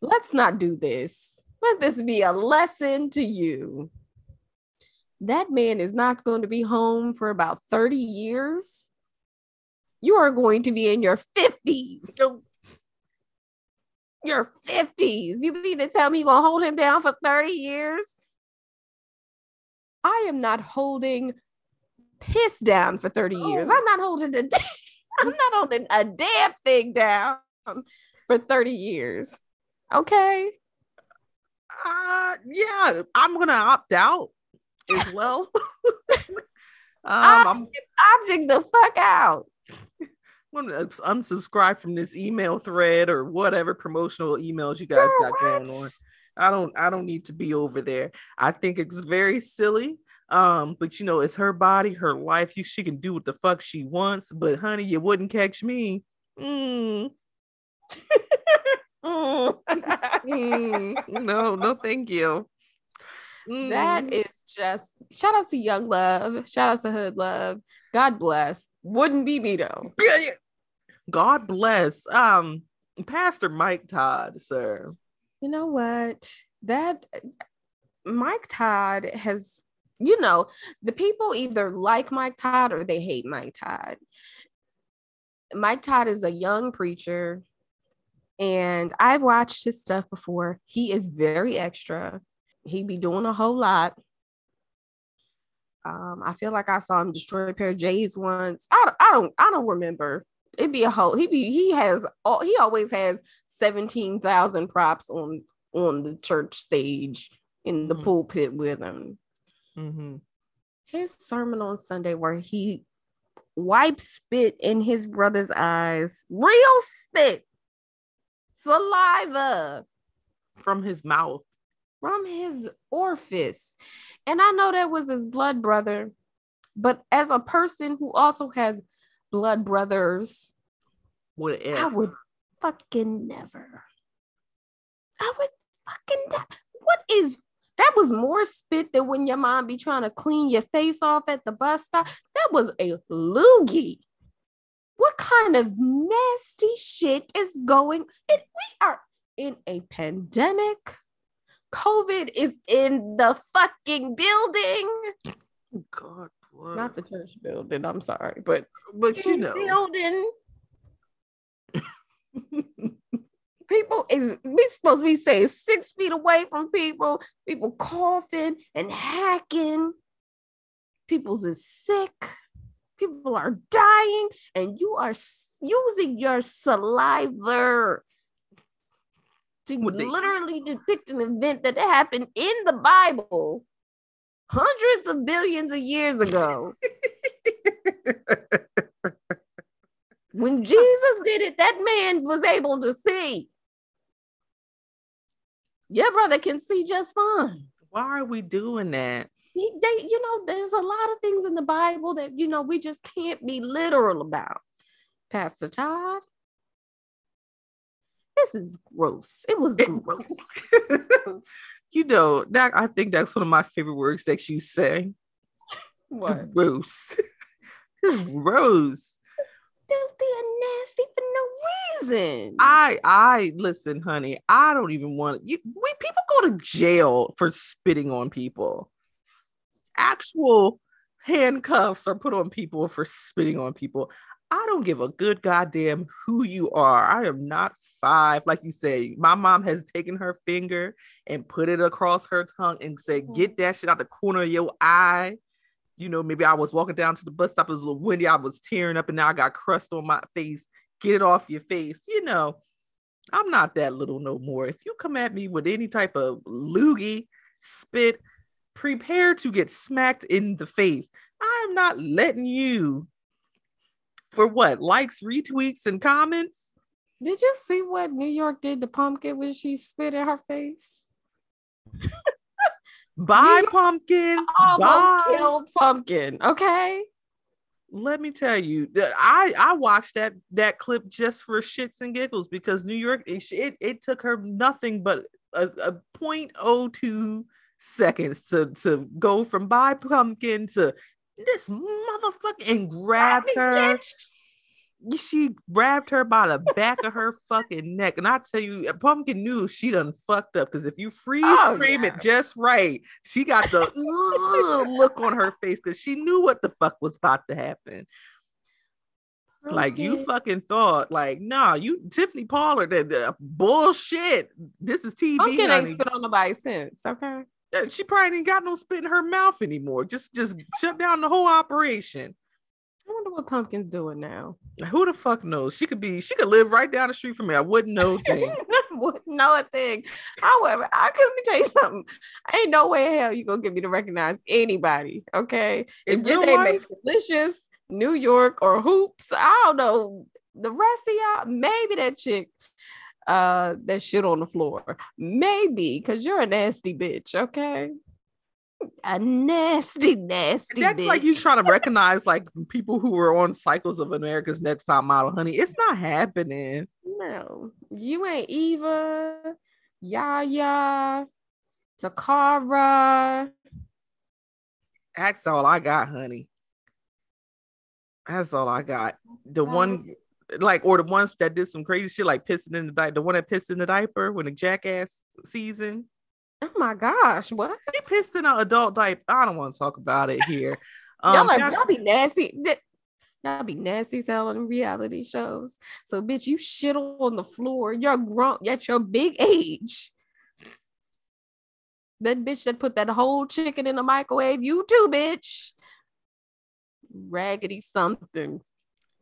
Let's not do this. Let this be a lesson to you. That man is not going to be home for about 30 years. You are going to be in your 50s. So, Your 50s. You mean to tell me you're gonna hold him down for 30 years? I am not holding piss down for 30 years. Oh. I'm not holding a I'm not holding a damn thing down for 30 years. Okay. uh, yeah, I'm gonna opt out as well. um, I'm Object the fuck out. I'm gonna unsubscribe from this email thread or whatever promotional emails you guys Girl, got going on. I don't I don't need to be over there. I think it's very silly. Um, but you know, it's her body, her life. You she can do what the fuck she wants, but honey, you wouldn't catch me. Mm, Mm. mm, no, no, thank you. That Mhm. just shout out to Young Love, shout out to Hood Love. God bless. Wouldn't be me though. God bless. Um, Pastor Mike Todd, sir. You know what? That Mike Todd has, you know, the people either like Mike Todd or they hate Mike Todd. Mike Todd is a young preacher, and I've watched his stuff before. He is very extra. He be doing a whole lot. Um, I feel like I saw him destroy a pair of J's once. I, don't- I don't I don't remember. It'd be a whole he be he has all he always has 17,000 props on on the church stage in the Mhm. pulpit with him. Mm-hmm. His sermon on Sunday where he wipes spit in his brother's eyes, real spit, saliva From his mouth. from his orifice. And I know that was his blood brother, but as a person who also has blood brothers, What I would fucking never. I would fucking ne- what is that was more spit than when your mom be trying to clean your face off at the bus stop. That was a loogie. What kind of nasty shit is going? It, we are in a pandemic. COVID is in the fucking building. God bless. Not the church building. I'm sorry, but but you know. building. people is we supposed to be saying six feet away from people, people coughing and hacking. People's is sick. People are dying, and you are using your saliva to they- literally depict an event that happened in the Bible hundreds of billions of years ago. when Jesus did it, that man was able to see. Your brother can see just fine. Why are we doing that? He, they, you know, there's a lot of things in the Bible that you know we just can't be literal about. Pastor Todd, this is gross. It was gross. you know, that I think that's one of my favorite words that you say. what? Gross. It's gross. Filthy and nasty for no reason. I I listen, honey. I don't even want you. We people go to jail for spitting on people. Actual handcuffs are put on people for spitting on people. I don't give a good goddamn who you are. I am not five, like you say. My mom has taken her finger and put it across her tongue and said, mm-hmm. "Get that shit out the corner of your eye." You know, maybe I was walking down to the bus stop. It was a little windy. I was tearing up, and now I got crust on my face. Get it off your face. You know, I'm not that little no more. If you come at me with any type of loogie, spit, prepare to get smacked in the face. I am not letting you for what likes, retweets, and comments. Did you see what New York did to Pumpkin when she spit in her face? Bye, You pumpkin. Almost Bye. killed Pumpkin. Okay. Let me tell you, I I watched that that clip just for shits and giggles because New York it it, took her nothing but a, a 0.02 seconds to to go from bye pumpkin to this motherfucker and grabbed her. She grabbed her by the back of her fucking neck, and I tell you, Pumpkin knew she done fucked up because if you freeze Oh, frame yeah. it just right, she got the look on her face because she knew what the fuck was about to happen. Like you fucking thought, like, nah, you Tiffany Pollard and uh, bullshit. This is TV. Pumpkin ain't spit on nobody since. Okay. Uh, She probably ain't got no spit in her mouth anymore. Just just shut down the whole operation. I wonder what Pumpkin's doing now. Who the fuck knows? She could be, she could live right down the street from me. I wouldn't know a thing. Wouldn't know a thing. However, I can let me tell you something. Ain't no way in hell you gonna get me to recognize anybody. Okay. In if your real name life? ain't Deelishis, New York, or Hoopz, I don't know. The rest of y'all, maybe that chick uh that shit on the floor. Maybe because you're a nasty bitch, okay? A nasty, nasty That's bitch. like you trying to recognize like people who were on cycles of America's Next Top Model, honey. It's not happening. No, you ain't Eva, Yaya, Toccara. That's all I got, honey. That's all I got. The oh. one, like, or the ones that did some crazy shit, like pissing in the diaper. The one that pissed in the diaper when the jackass season. Oh my gosh, what? He pissed in an adult diaper. I don't want to talk about it here. y'all, Um, are, Josh- y'all be nasty. Y'all be nasty selling reality shows. So, bitch, you shit on the floor. You're grown at your big age. That bitch that put that whole chicken in the microwave, you too, bitch. Raggedy something.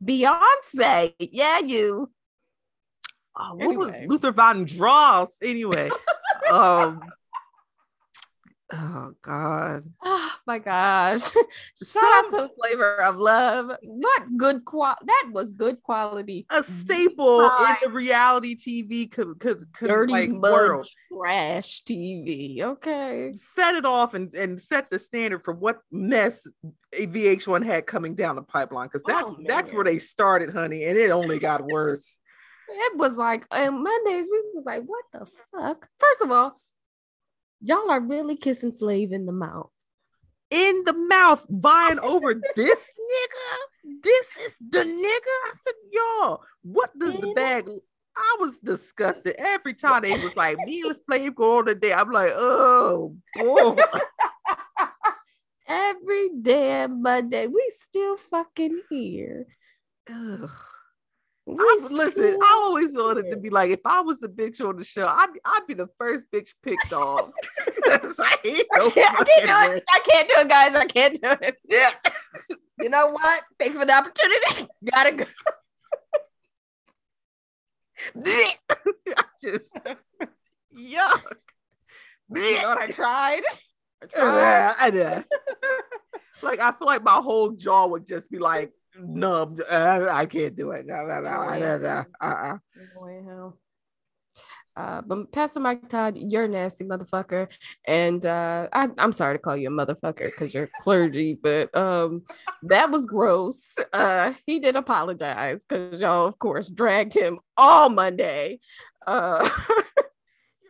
Beyonce, yeah, you. oh, what was Luther Luther Vandross anyway? um, oh God. Oh my gosh. Shout out to Flavor of Love. What good qual that was good quality. a staple in the reality TV could could, could Dirty like world. trash TV. Okay. Set it off and, and set the standard for what mess VH1 had coming down the pipeline because that's Oh, that's where they started, honey, and it only got worse. It was like on Mondays, we was like, what the fuck? First of all, y'all are really kissing Flav in the mouth. In the mouth, vying over this nigga. This is the nigga. I said, y'all, what does the bag? I was disgusted every time they was like, me and Flav go on a date. I'm like, oh boy. Every damn Monday, we still fucking here. Ugh. I, listen, I always wanted to be like, if I was the bitch on the show, I'd, I'd be the first bitch picked off. I no can't, I can't do it. I can't do it, guys. I can't do it. Yeah. You know what? Thank you for the opportunity. Gotta go. I just yuck. You know what I tried? I tried. I know. like I feel like my whole jaw would just be like numbed. Uh, I can't do it. No, no, no, no, no, no. Uh-uh. Uh, but Pastor Mike Todd, you're a nasty motherfucker, and uh, I, I'm sorry to call you a motherfucker because you're clergy, but um, that was gross. Uh, he did apologize because y'all, of course, dragged him all Monday. Uh,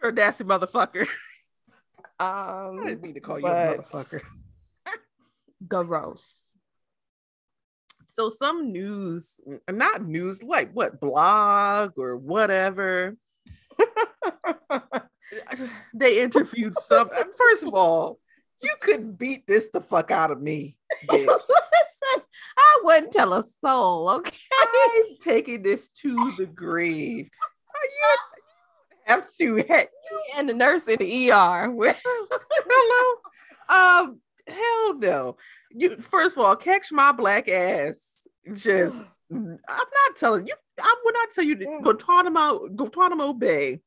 You're a nasty motherfucker. I um, didn't mean to call you a motherfucker. gross. So some news not news like what blog or whatever they interviewed some first of all you couldn't beat this the fuck out of me. Listen, I wouldn't tell a soul. Okay. i'm taking this to the grave you have to he- and the nurse in the ER. hello um hell no you first of all catch my black ass. Just i'm not telling you i would not tell you to guantanamo guantanamo bay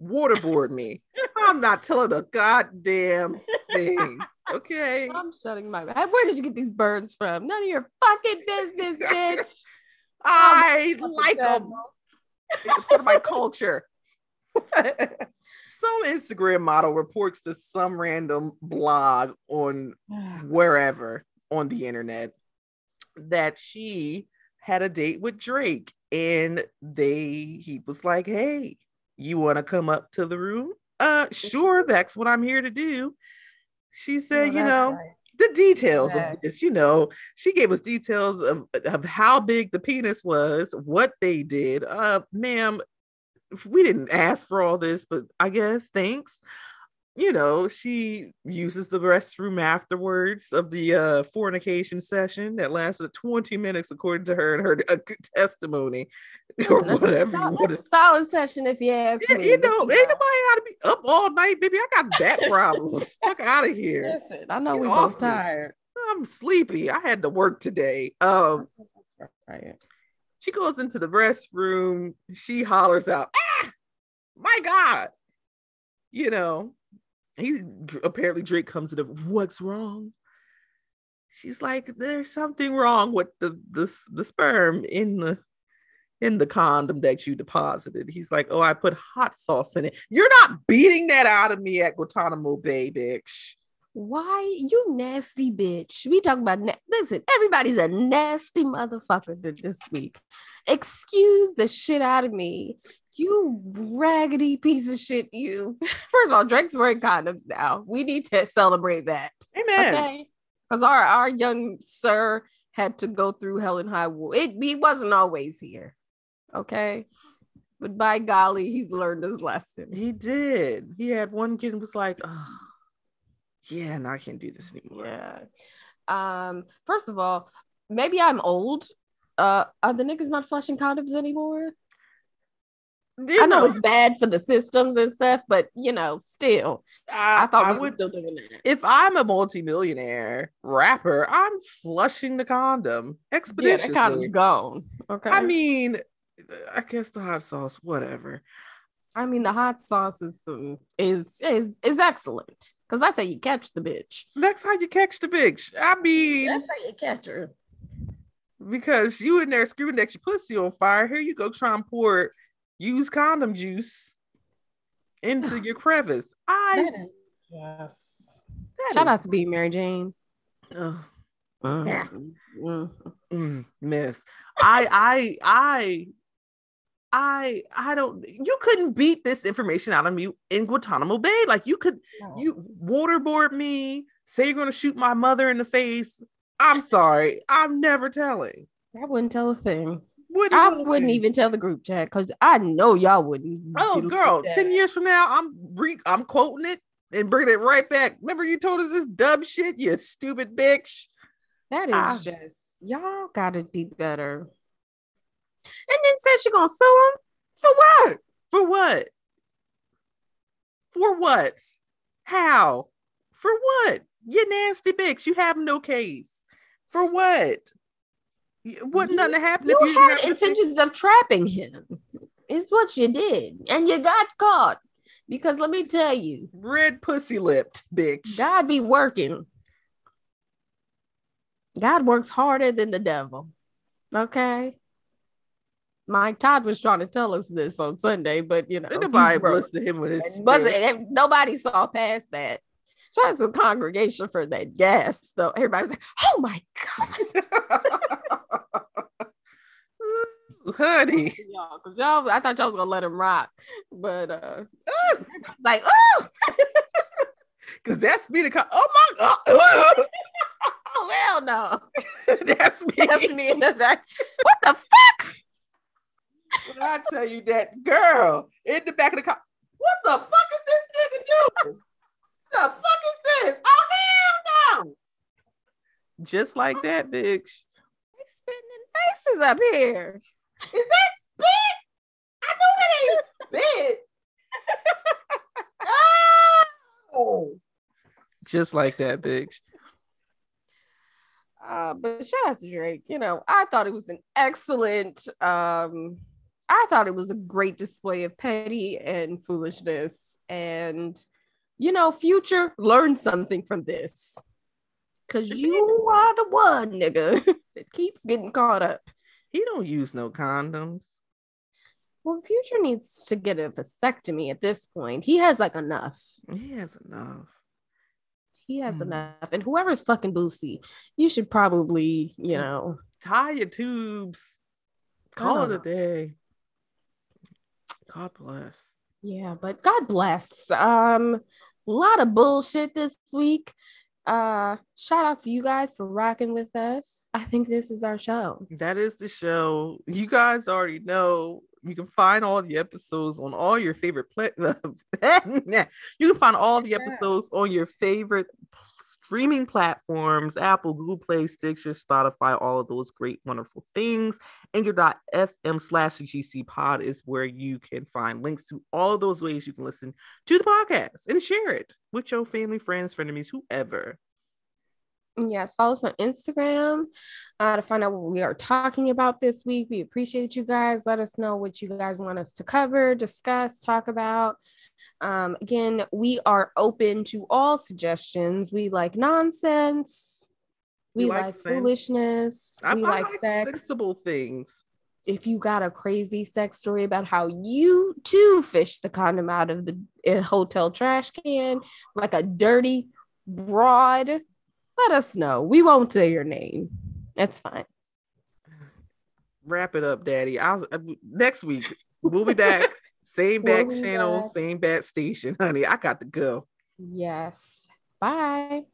waterboard me i'm not telling a goddamn thing okay? I'm shutting my mouth. Where did you get these birds from? None of your fucking business, bitch. i Fucking like them. It's part of my culture some instagram model reports to some random blog on wherever on the internet that she had a date with Drake and they he was like, "Hey, you want to come up to the room?" Uh, sure, that's what I'm here to do. She said, "You know, the details Yeah. of this, you know, she gave us details of, of how big the penis was, what they did. Uh, ma'am, we didn't ask for all this, but I guess thanks. You know, she uses the restroom afterwards of the uh, fornication session that lasted 20 minutes, according to her and her uh, testimony, or that's whatever sol- that's a solid session if you ask yeah, me. you know, nobody ought to be up all night, baby. I got back problems. Fuck out of here. Listen, I know Get we both me. tired. I'm sleepy. I had to work today. Um, That's right. She goes into the restroom. She hollers out, "Ah, my God!" You know, he apparently Drake comes to the. What's wrong? She's like, "There's something wrong with the the the sperm in the." In the condom that you deposited, he's like, "Oh, I put hot sauce in it. You're not beating that out of me at Guantanamo Bay, bitch." Why you nasty bitch? We talking about na- listen. Everybody's a nasty motherfucker th- this week. Excuse the shit out of me. You raggedy piece of shit, you. First of all, Drake's wearing condoms now. We need to celebrate that. Amen. Okay. Because our, our young sir had to go through hell and high water. It he wasn't always here. Okay. But by golly, he's learned his lesson. He did. He had one kid was like, oh, yeah, no, I can't do this anymore. Yeah. Um, first of all, maybe I'm old. Uh, are the niggas not flushing condoms anymore? You I know it's bad for the systems and stuff, but you know, still, I, I thought I we would. still doing that. If I'm a multimillionaire rapper, I'm flushing the condom expeditiously. Yeah, that condom's gone. Okay. I mean, I guess the hot sauce, whatever. I mean, the hot sauce is um, is is is excellent because that's how you catch the bitch. That's how you catch the bitch. I mean, That's how you catch her. because you in there screaming that your pussy on fire. Here you go, try and pour used condom juice into your crevice. I That is yes. that Shout is- out to Being Mary Jane. Ugh, Mm. mm, miss. I I I I I don't. You couldn't beat this information out of me in Guantanamo Bay. Like you could, you waterboard me. Say you're gonna shoot my mother in the face. I'm sorry. I'm never telling. I wouldn't tell a thing. Wouldn't I wouldn't thing. even tell the group chat because I know y'all wouldn't. Oh, girl, 10 years from now, I'm re- I'm quoting it and bringing it right back. Remember, you told us this dumb shit, you stupid bitch. That is Ah. just y'all gotta be better. And then said she gonna sue him for what? For what? For what? How? For what? You nasty bitch. You have no case. For what? Wouldn't nothing happen if You you had intentions of trapping him. Is what you did, and you got caught. Because let me tell you, red pussy lipped bitch. God be working. God works harder than the devil. Okay. Mike Todd was trying to tell us this on Sunday, but you know, Nobody broke. listen to him with his wasn't nobody saw past that. Shout out to the congregation for that gas, though. Everybody was like, "Oh my god, honey. y'all!" Because y'all, I thought y'all was gonna let him rock, but uh, like, oh, Because that's me. The co- oh my god. oh hell no, that's me. that's me in the back. What the fuck? When I tell you that girl in the back of the car, what the fuck is this nigga doing? The fuck is this? Oh hell no! Just like that, bitch. They spitting in faces up here. Is that spit? I know that ain't spit. oh. Just like that, bitch. Uh, but shout out to Drake. You know, I thought it was an excellent. Um, I thought it was a great display of petty and foolishness, and you know, Future learn something from this, cause you are the one nigga that keeps getting caught up. He don't use no condoms. Well, Future needs to get a vasectomy at this point. He has like enough. He has enough. He has Hmm. enough, and whoever's fucking Boosie, you should probably, you know, Tie your tubes. Call it a Oh. day. God bless. Yeah, but God bless. Um, a lot of bullshit this week. Uh, shout out to you guys for rocking with us. I think this is our show. That is the show. You guys already know. You can find all the episodes on all your favorite play. you can find all the episodes on your favorite streaming platforms: Apple, Google Play, Stitcher, Spotify, all of those great, wonderful things. Anchor.fm slash GC Pod is where you can find links to all of those ways you can listen to the podcast and share it with your family, friends, frenemies, whoever. Yes, follow us on Instagram uh, to find out what we are talking about this week. We appreciate you guys. Let us know what you guys want us to cover, discuss, talk about. Um, again, we are open to all suggestions. We like nonsense. We, We like like, foolishness. I, we I like, like sex. sensible things. if you got a crazy sex story about how you too fished the condom out of the uh, hotel trash can like a dirty broad, let us know. We won't say your name. That's fine. wrap it up, Daddy. I'll uh, next week we'll be back Same back channel, back. same back station, honey. I got to go. Yes. Bye.